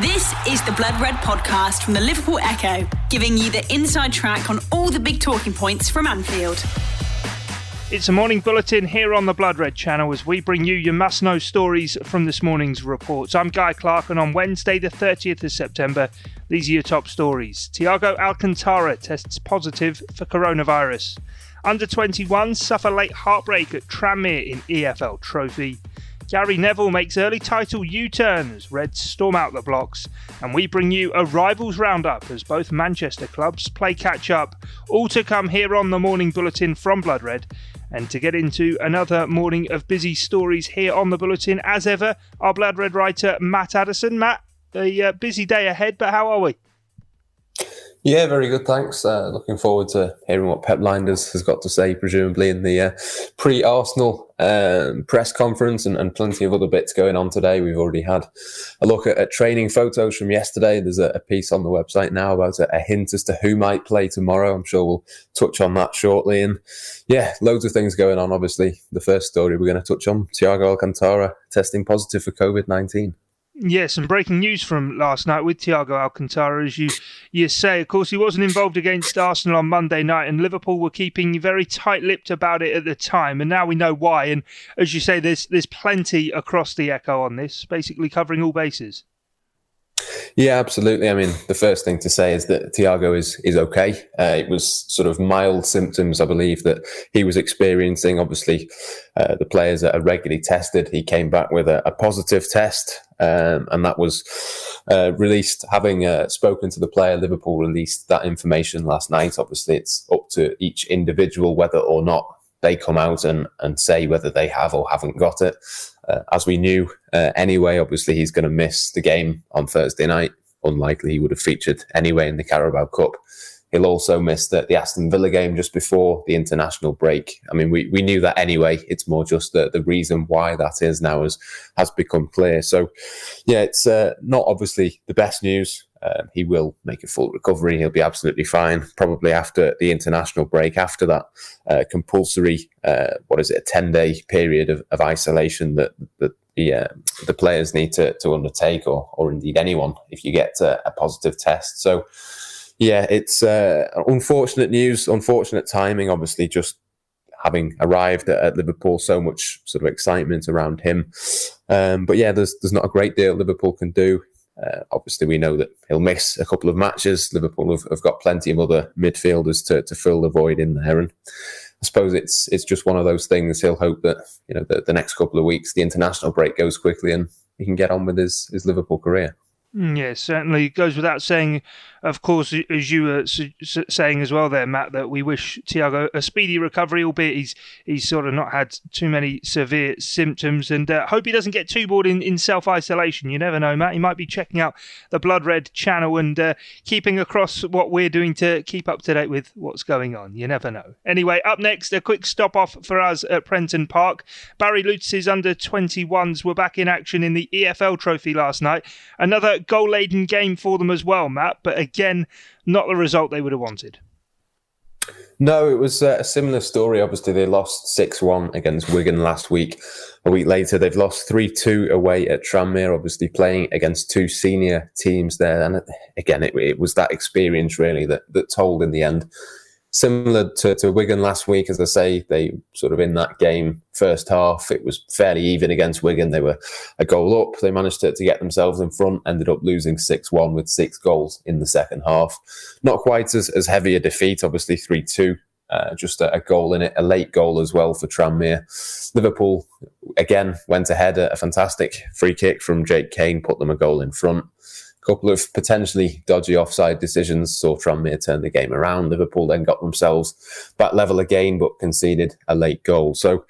This is the Blood Red podcast from the Liverpool Echo, giving you the inside track on all the big talking points from Anfield. It's a morning bulletin here on the Blood Red channel as we bring you your must know stories from this morning's reports. I'm Guy Clark, and on Wednesday, the 30th of September, these are your top stories. Thiago Alcantara tests positive for coronavirus. Under 21 suffer late heartbreak at Tranmere in EFL Trophy. Gary Neville makes early title U turns, Reds storm out the blocks, and we bring you a rivals roundup as both Manchester clubs play catch up. All to come here on the morning bulletin from Blood Red. And to get into another morning of busy stories here on the bulletin, as ever, our Blood Red writer Matt Addison. Matt, a uh, busy day ahead, but how are we? Yeah, very good. Thanks. Uh, looking forward to hearing what Pep Lijnders has got to say, presumably in the uh, pre-Arsenal um, press conference, and, and, plenty of other bits going on today. We've already had a look at, at training photos from yesterday. There's a, a, piece on the website now about a, a, hint as to who might play tomorrow. I'm sure we'll touch on that shortly. And yeah, loads of things going on. Obviously, the first story we're going to touch on: Thiago Alcantara testing positive for COVID-19. Yes, and breaking news from last night with Thiago Alcantara, as you you say. Of course, he wasn't involved against Arsenal on Monday night, and Liverpool were keeping very tight-lipped about it at the time, and now we know why. And as you say, there's there's plenty across the Echo on this, basically covering all bases. Yeah, absolutely. I mean, the first thing to say is that Thiago is is okay. Uh, it was sort of mild symptoms, I believe, that he was experiencing. Obviously, uh, the players are regularly tested. He came back with a, a positive test, um, and that was uh, released. Having uh, spoken to the player, Liverpool released that information last night. Obviously, it's up to each individual whether or not they come out and, and say whether they have or haven't got it. Uh, as we knew uh, anyway, obviously he's going to miss the game on Thursday night. Unlikely he would have featured anyway in the Carabao Cup. He'll also miss the, the Aston Villa game just before the international break. I mean, we, we knew that anyway. It's more just the, the reason why that is now has, has become clear. So, yeah, it's uh, not obviously the best news. Um, he will make a full recovery. He'll be absolutely fine. Probably after the international break, after that uh, compulsory, uh, what is it, a ten day period of, of isolation that, that the uh, the players need to, to undertake, or or indeed anyone, if you get a, a positive test. So, yeah, it's uh, unfortunate news, unfortunate timing. Obviously, just having arrived at, at, Liverpool, so much sort of excitement around him. Um, but yeah, there's there's not a great deal Liverpool can do. Uh, obviously, we know that he'll miss a couple of matches. Liverpool have, have, got plenty of other midfielders to, to fill the void in there, and I suppose it's it's just one of those things. He'll hope that you know the, the next couple of weeks, the international break goes quickly, and he can get on with his his Liverpool career. Mm, yes, certainly. Goes without saying, of course, as you were saying as well there, Matt, that we wish Thiago a speedy recovery, albeit he's he's sort of not had too many severe symptoms, and uh, hope he doesn't get too bored in, in self isolation. You never know, Matt. He might be checking out the Blood Red channel and uh, keeping across what we're doing to keep up to date with what's going on. You never know. Anyway, up next, a quick stop off for us at Prenton Park. Barry Lewis's under 21s were back in action in the EFL Trophy last night. Another goal laden game for them as well, Matt, but again, not the result they would have wanted. No, it was uh, a similar story. Obviously, they lost 6 1 against Wigan last week. A week later, they've lost 3 2 away at Tranmere, obviously playing against two senior teams there. And again, it, it was that experience really that, that told in the end similar to, to Wigan last week, as I say, they sort of in that game, first half, it was fairly even against Wigan. They were a goal up. They managed to, to get themselves in front, ended up losing 6 1 with six goals in the second half. Not quite as, as heavy a defeat, obviously 3 2. Uh, just a, a, goal in it, a late goal as well for Tranmere. Liverpool again went ahead, a, a fantastic free kick from Jake Cain put them a goal in front couple of potentially dodgy offside decisions saw Tranmere turn the game around. Liverpool then got themselves back level again, but conceded a late goal. So,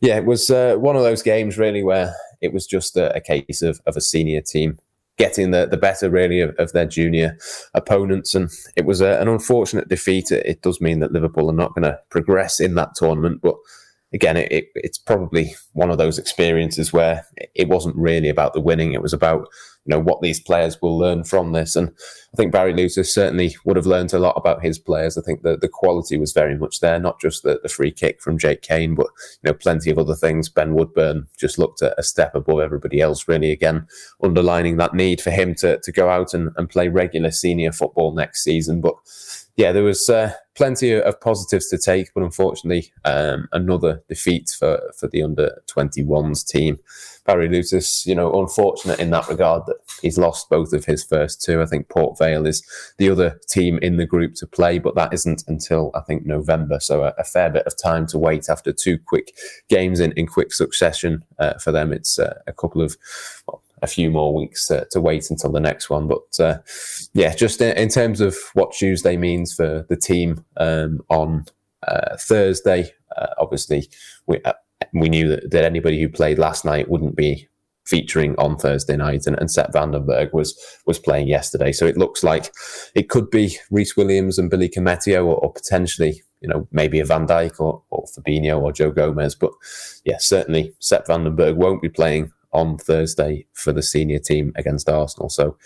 yeah, it was uh, one of those games really where it was just a, a case of, of a senior team getting the, the better really of, of their junior opponents. And it was a, an unfortunate defeat. It, it, does mean that Liverpool are not going to progress in that tournament, but again, it, it, it's probably one of those experiences where it wasn't really about the winning; it was about you know what these players will learn from this. And I think Barry Lewis certainly would have learned a lot about his players. I think the the quality was very much there, not just the, the free kick from Jake Cain, but you know plenty of other things. Ben Woodburn just looked at a step above everybody else, really. Again, underlining that need for him to to go out and, and play regular senior football next season, but yeah, there was uh, plenty of positives to take, but unfortunately, um, another defeat for, for the under 21s team. Barry Lewis, you know, unfortunate in that regard that he's lost both of his first two. I think Port Vale is the other team in the group to play, but that isn't until I think November. So a, a fair bit of time to wait after two quick games in, in quick succession uh, for them. It's uh, a couple of well, a few more weeks to, to wait until the next one. But uh, yeah, just in, in, terms of what Tuesday means for the team um, on uh, Thursday, uh, obviously we uh, we knew that, that anybody who played last night wouldn't be featuring on Thursday night, and, and Sepp van den Berg was was playing yesterday. So it looks like it could be Rhys Williams and Billy Koumetio, or, or, potentially, you know, maybe a Van Dijk or, or Fabinho or Joe Gomez. But yeah, certainly Sepp van den Berg won't be playing on Thursday for the senior team against Arsenal. So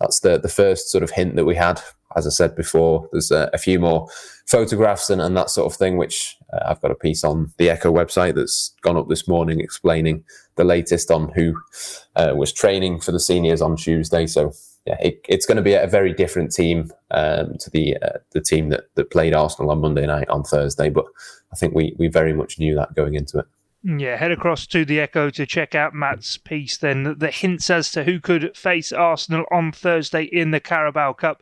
that's the the first sort of hint that we had. As I said before, there's a, a few more photographs and, and that sort of thing, which uh, I've got a piece on the Echo website that's gone up this morning explaining the latest on who uh, was training for the seniors on Tuesday. So yeah, it, it's going to be a very different team um, to the uh, the team that, that played Arsenal on Monday night on Thursday. But I think we we very much knew that going into it. Yeah, head across to the Echo to check out Matt's piece. Then the hints as to who could face Arsenal on Thursday in the Carabao Cup.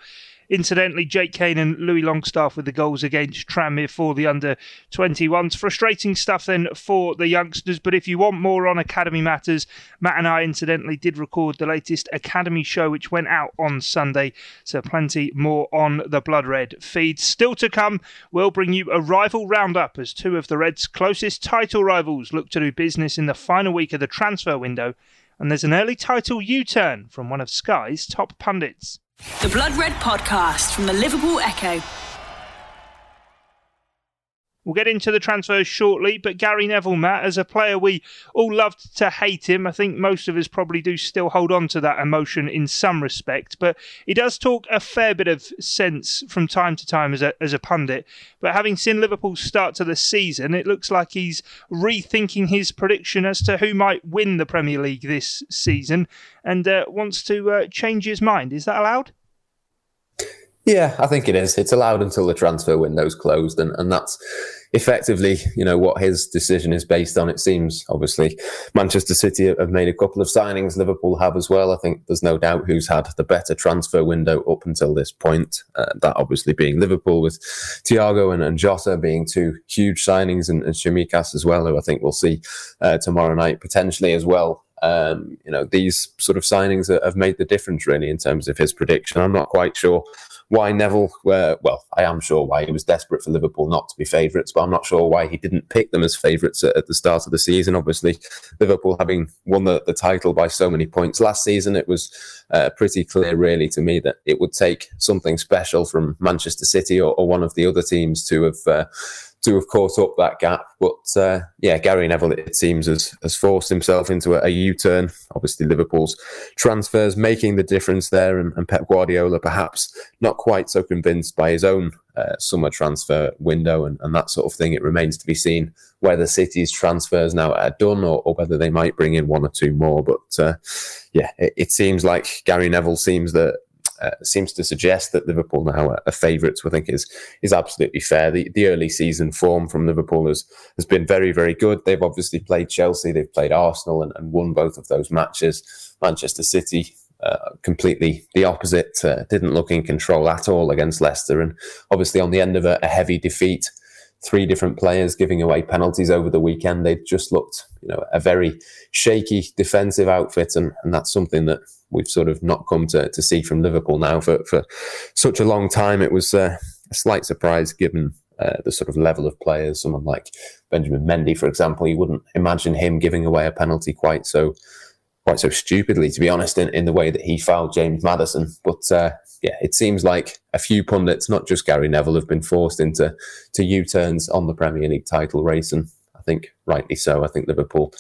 Incidentally, Jake Cain and Luis Longstaff with the goals against Tranmere for the under 21s. Frustrating stuff then for the youngsters, but if you want more on Academy Matters, Matt and I incidentally did record the latest Academy show which went out on Sunday, so plenty more on the Blood Red feed. Still to come, we'll bring you a rival roundup as two of the Reds' closest title rivals look to do business in the final week of the transfer window, and there's an early title U turn from one of Sky's top pundits. The Blood Red Podcast from the Liverpool Echo. We'll get into the transfers shortly, but Gary Neville, Matt, as a player, we all loved to hate him. I think most of us probably do still hold on to that emotion in some respect, but he does talk a fair bit of sense from time to time as a, as a pundit. But having seen Liverpool's start to the season, it looks like he's rethinking his prediction as to who might win the Premier League this season and uh, wants to uh, change his mind. Is that allowed? Yeah, I think it is. It's allowed until the transfer window's closed, and, and that's effectively, you know, what his decision is based on. It seems obviously Manchester City have made a couple of signings. Liverpool have as well. I think there's no doubt who's had the better transfer window up until this point. Uh, that obviously being Liverpool with Thiago and, and Jota being two huge signings, and, and as well, who I think we'll see uh, tomorrow night potentially as well. Um, you know, these sort of signings have made the difference really in terms of his prediction. I'm not quite sure why Neville, uh, well, I am sure why he was desperate for Liverpool not to be favourites, but I'm not sure why he didn't pick them as favourites at, at, the start of the season. Obviously, Liverpool having won the, the title by so many points last season, it was uh, pretty clear, really, to me that it would take something special from Manchester City or, or one of the other teams to have. Uh, to have caught up that gap. But uh, yeah, Gary Neville, it seems, has, has forced himself into a a U-turn. Obviously, Liverpool's transfers making the difference there, and, and, Pep Guardiola perhaps not quite so convinced by his own uh, summer transfer window and, and, that sort of thing. It remains to be seen whether City's transfers now are done or, or whether they might bring in one or two more. But uh, yeah, it, it seems like Gary Neville seems that uh, seems to suggest that Liverpool now are, are favourites. I think is is absolutely fair. The the early season form from Liverpool has has been very very good. They've obviously played Chelsea, they've played Arsenal, and, and won both of those matches. Manchester City. Uh, completely the opposite, uh, didn't look in control at all against Leicester, and obviously on the end of a, a heavy defeat, three different players giving away penalties over the weekend. They've just looked, you know, a very shaky defensive outfit, and, and that's something that we've sort of not come to, to see from Liverpool now for, for such a long time. It was uh, a slight surprise given uh, the sort of level of players. Someone like Benjamin Mendy, for example, you wouldn't imagine him giving away a penalty quite so quite so stupidly, to be honest, in, in the way that he fouled James Maddison. But uh, yeah, it seems like a few pundits, not just Gary Neville, have been forced into to U turns on the Premier League title race, and I think rightly so. I think Liverpool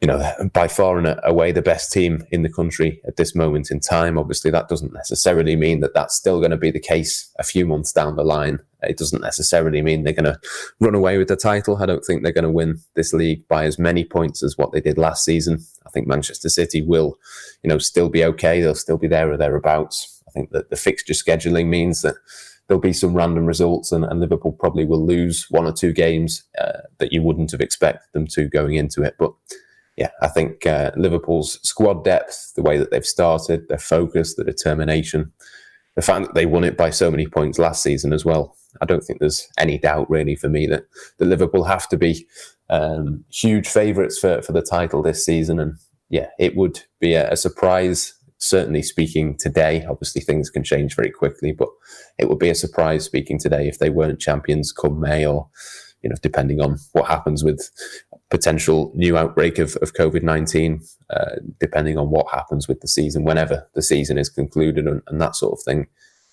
you know, by far and away the best team in the country at this moment in time. Obviously, that doesn't necessarily mean that that's still going to be the case a few months down the line. It doesn't necessarily mean they're going to run away with the title. I don't think they're going to win this league by as many points as what they did last season. I think Manchester City will, you know, still be okay. They'll still be there or thereabouts. I think that the fixture scheduling means that there'll be some random results, and, and Liverpool probably will lose one or two games uh, that you wouldn't have expected them to going into it. But yeah, I think uh, Liverpool's squad depth, the way that they've started, their focus, the determination, the fact that they won it by so many points last season as well. I don't think there's any doubt really for me that, that Liverpool have to be um, huge favourites for, for the title this season. And yeah, it would be a, a surprise certainly speaking today, obviously things can change very quickly, but it would be a surprise speaking today if they weren't champions come May or, you know, depending on what happens with potential new outbreak of, of COVID 19, uh, depending on what happens with the season, whenever the season is concluded and, and that sort of thing.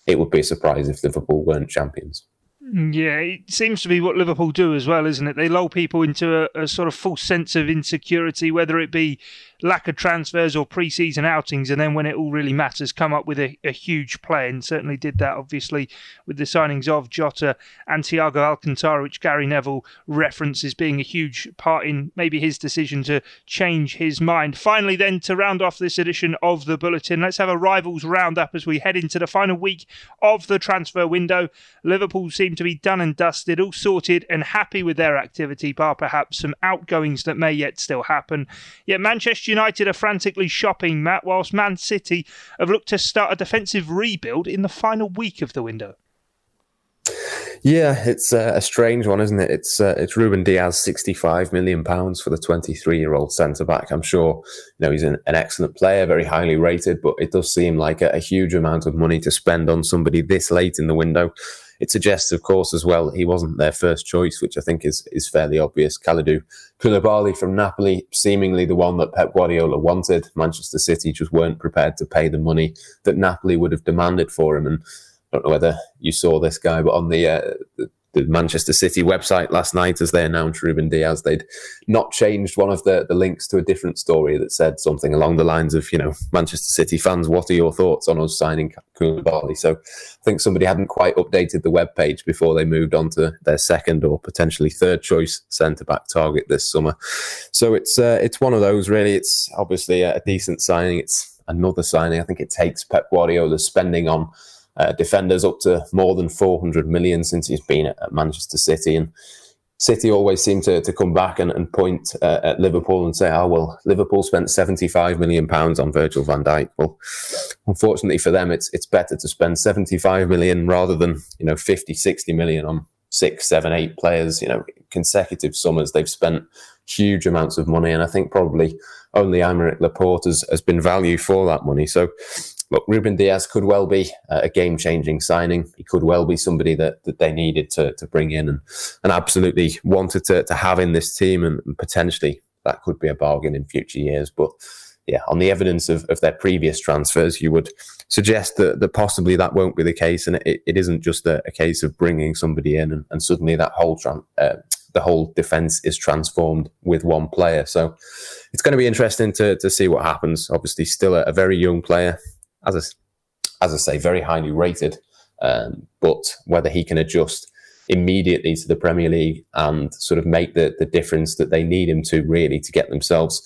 It would be a surprise if Liverpool weren't champions. Yeah, it seems to be what Liverpool do as well, isn't it? They lull people into a, a sort of false sense of insecurity, whether it be lack of transfers or pre-season outings, and then when it all really matters, come up with a, a huge play, and certainly did that, obviously, with the signings of Jota and Thiago Alcantara, which Gary Neville references being a huge part in maybe his decision to change his mind. Finally, then, to round off this edition of the Bulletin, let's have a rivals roundup as we head into the final week of the transfer window. Liverpool seem to be done and dusted, all sorted and happy with their activity, bar perhaps some outgoings that may yet still happen. Yet Manchester United are frantically shopping, Matt, whilst Man City have looked to start a defensive rebuild in the final week of the window. Yeah, it's uh, a strange one, isn't it? It's uh, it's Ruben Dias, sixty-five million pounds for the twenty-three-year-old centre back. I'm sure you know he's an, an, excellent player, very highly rated, but it does seem like a, a huge amount of money to spend on somebody this late in the window. It suggests, of course, as well, he wasn't their first choice, which I think is is fairly obvious. Kalidou Koulibaly from Napoli, seemingly the one that Pep Guardiola wanted. Manchester City just weren't prepared to pay the money that Napoli would have demanded for him. And I don't know whether you saw this guy, but on the, uh, the the Manchester City website last night as they announced Ruben Dias. They'd not changed one of the, the links to a different story that said something along the lines of, you know, Manchester City fans, what are your thoughts on us signing Koulibaly? So I think somebody hadn't quite updated the web page before they moved on to their second or potentially third choice centre back target this summer. So it's uh, it's one of those really. It's obviously a decent signing. It's another signing. I think it takes Pep Guardiola's spending on uh, defenders up to more than 400 million since he's been at, Manchester City. And City always seem to, to come back and, and point uh, at Liverpool and say, oh, well, Liverpool spent 75 million pounds on Virgil van Dijk. Well, unfortunately for them, it's, it's better to spend 75 million rather than, you know, 50, 60 million on six, seven, eight players, you know, consecutive summers. They've spent huge amounts of money. And I think probably only Aymeric Laporte has, has been value for that money. So look, Ruben Dias could well be a game changing signing. He could well be somebody that, that they needed to, to bring in and, and absolutely wanted to, to have in this team. And potentially that could be a bargain in future years. But yeah, on the evidence of, of their previous transfers, you would suggest that, that possibly that won't be the case. And it, it isn't just a, a case of bringing somebody in and, and suddenly that whole tran- uh, the whole defense is transformed with one player. So it's going to be interesting to, to see what happens. Obviously, still a, a very young player, as I, as I say, very highly rated. Um, but whether he can adjust immediately to the Premier League and sort of make the, the difference that they need him to really to get themselves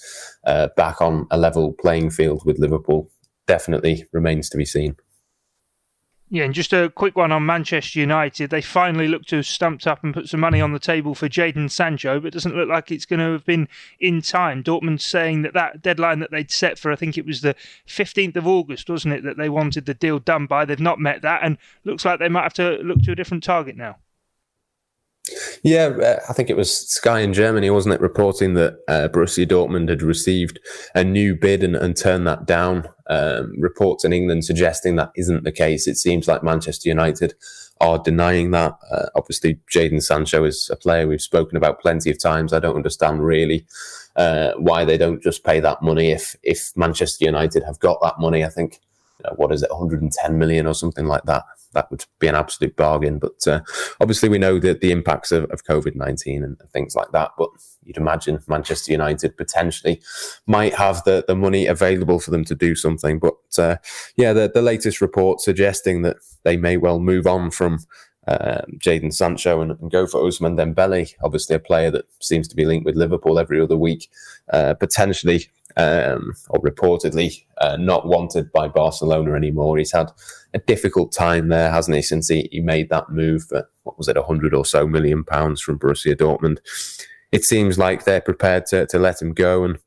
uh, back on a level playing field with Liverpool definitely remains to be seen. Yeah, and just a quick one on Manchester United. They finally look to have stumped up and put some money on the table for Jadon Sancho, but it doesn't look like it's going to have been in time. Dortmund saying that that deadline that they'd set for, I think it was the 15th of August, wasn't it, that they wanted the deal done by. They've not met that, and looks like they might have to look to a different target now. Yeah, uh, I think it was Sky in Germany, wasn't it, reporting that uh, Borussia Dortmund had received a new bid and, and turned that down. Um, reports in England suggesting that isn't the case. It seems like Manchester United are denying that. Uh, obviously, Jadon Sancho is a player we've spoken about plenty of times. I don't understand really uh, why they don't just pay that money if if Manchester United have got that money. I think you know, what is it, 110 million or something like that. That would be an absolute bargain. But uh, obviously, we know that the impacts of, of COVID 19 and things like that. But you'd imagine Manchester United potentially might have the, the money available for them to do something. But uh, yeah, the, the latest report suggesting that they may well move on from um, Jadon Sancho and, and, go for Ousmane Dembele, obviously a player that seems to be linked with Liverpool every other week, uh, potentially um, or reportedly uh, not wanted by Barcelona anymore. He's had a difficult time there, hasn't he, since he, he made that move for, what was it, 100 or so million pounds from Borussia Dortmund. It seems like they're prepared to, to let him go. And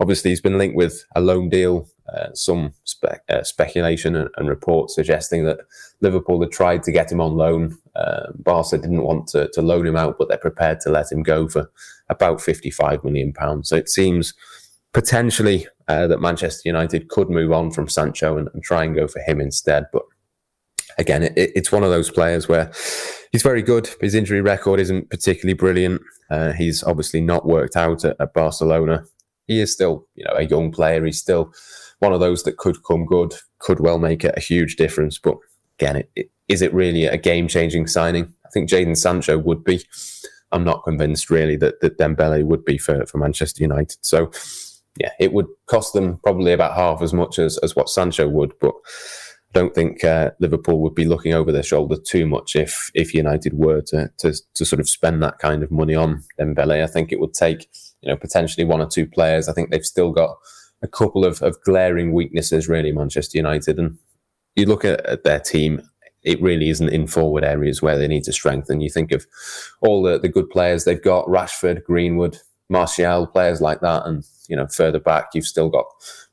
obviously, he's been linked with a loan deal, uh, some spe- uh, speculation and, and, reports suggesting that Liverpool had tried to get him on loan. Uh, Barca didn't want to, to loan him out, but they're prepared to let him go for about 55 million pounds. So it seems potentially uh, that Manchester United could move on from Sancho and, and, try and go for him instead. But again, it, it's one of those players where he's very good. His injury record isn't particularly brilliant. Uh, he's obviously not worked out at, at, Barcelona. He is still, you know, a young player. He's still one of those that could come good, could well make a, huge difference. But again, it, it, is it really a game-changing signing? I think Jadon Sancho would be. I'm not convinced really that, that Dembele would be for, for Manchester United. So yeah, it would cost them probably about half as much as, as what Sancho would, but I don't think uh, Liverpool would be looking over their shoulder too much if if United were to, to to sort of spend that kind of money on Dembele. I think it would take you know potentially one or two players. I think they've still got a couple of, of glaring weaknesses, really, Manchester United. And you look at, at their team, it really isn't in forward areas where they need to strengthen. You think of all the, the good players they've got Rashford, Greenwood, Martial, players like that. And you know, further back, you've still got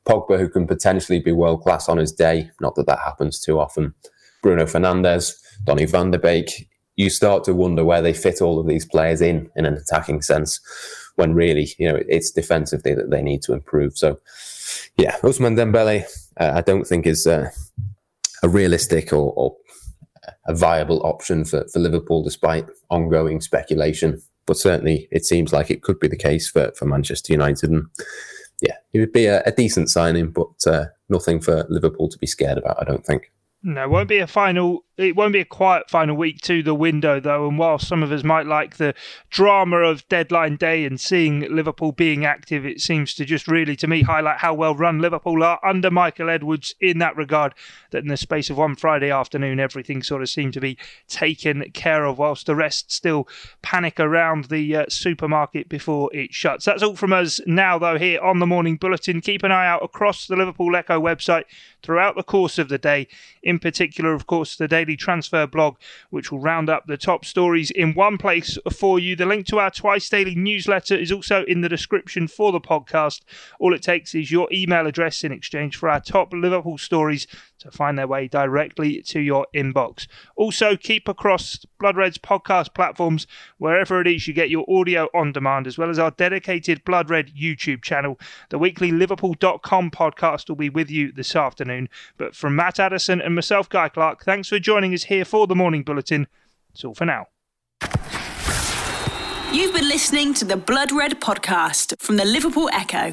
Pogba, who can potentially be world class on his day. Not that that happens too often. Bruno Fernandes, Donny van de Beek. You start to wonder where they fit all of these players in in an attacking sense, when really, you know, it's defensively that they need to improve. So, yeah, Ousmane Dembele, uh, I don't think is uh, a realistic or, or a viable option for, for Liverpool, despite ongoing speculation but certainly it seems like it could be the case for, for Manchester United. And yeah, it would be a, a decent signing, but uh, nothing for Liverpool to be scared about, I don't think. No, it won't be a final. It won't be a quiet final week to the window, though. And while some of us might like the drama of deadline day and seeing Liverpool being active, it seems to just really, to me, highlight how well run Liverpool are under Michael Edwards in that regard. That in the space of one Friday afternoon, everything sort of seemed to be taken care of, whilst the rest still panic around the uh, supermarket before it shuts. That's all from us now, though. Here on the Morning Bulletin, keep an eye out across the Liverpool Echo website throughout the course of the day. In particular, of course, the daily transfer blog, which will round up the top stories in one place for you. The link to our twice daily newsletter is also in the description for the podcast. All it takes is your email address in exchange for our top Liverpool stories to find their way directly to your inbox. Also, keep across Blood Red's podcast platforms, wherever it is you get your audio on demand, as well as our dedicated Blood Red YouTube channel. The weekly Liverpool.com podcast will be with you this afternoon. But from Matt Addison and myself, Guy Clark, thanks for joining us here for the Morning Bulletin. That's all for now. You've been listening to the Blood Red podcast from the Liverpool Echo.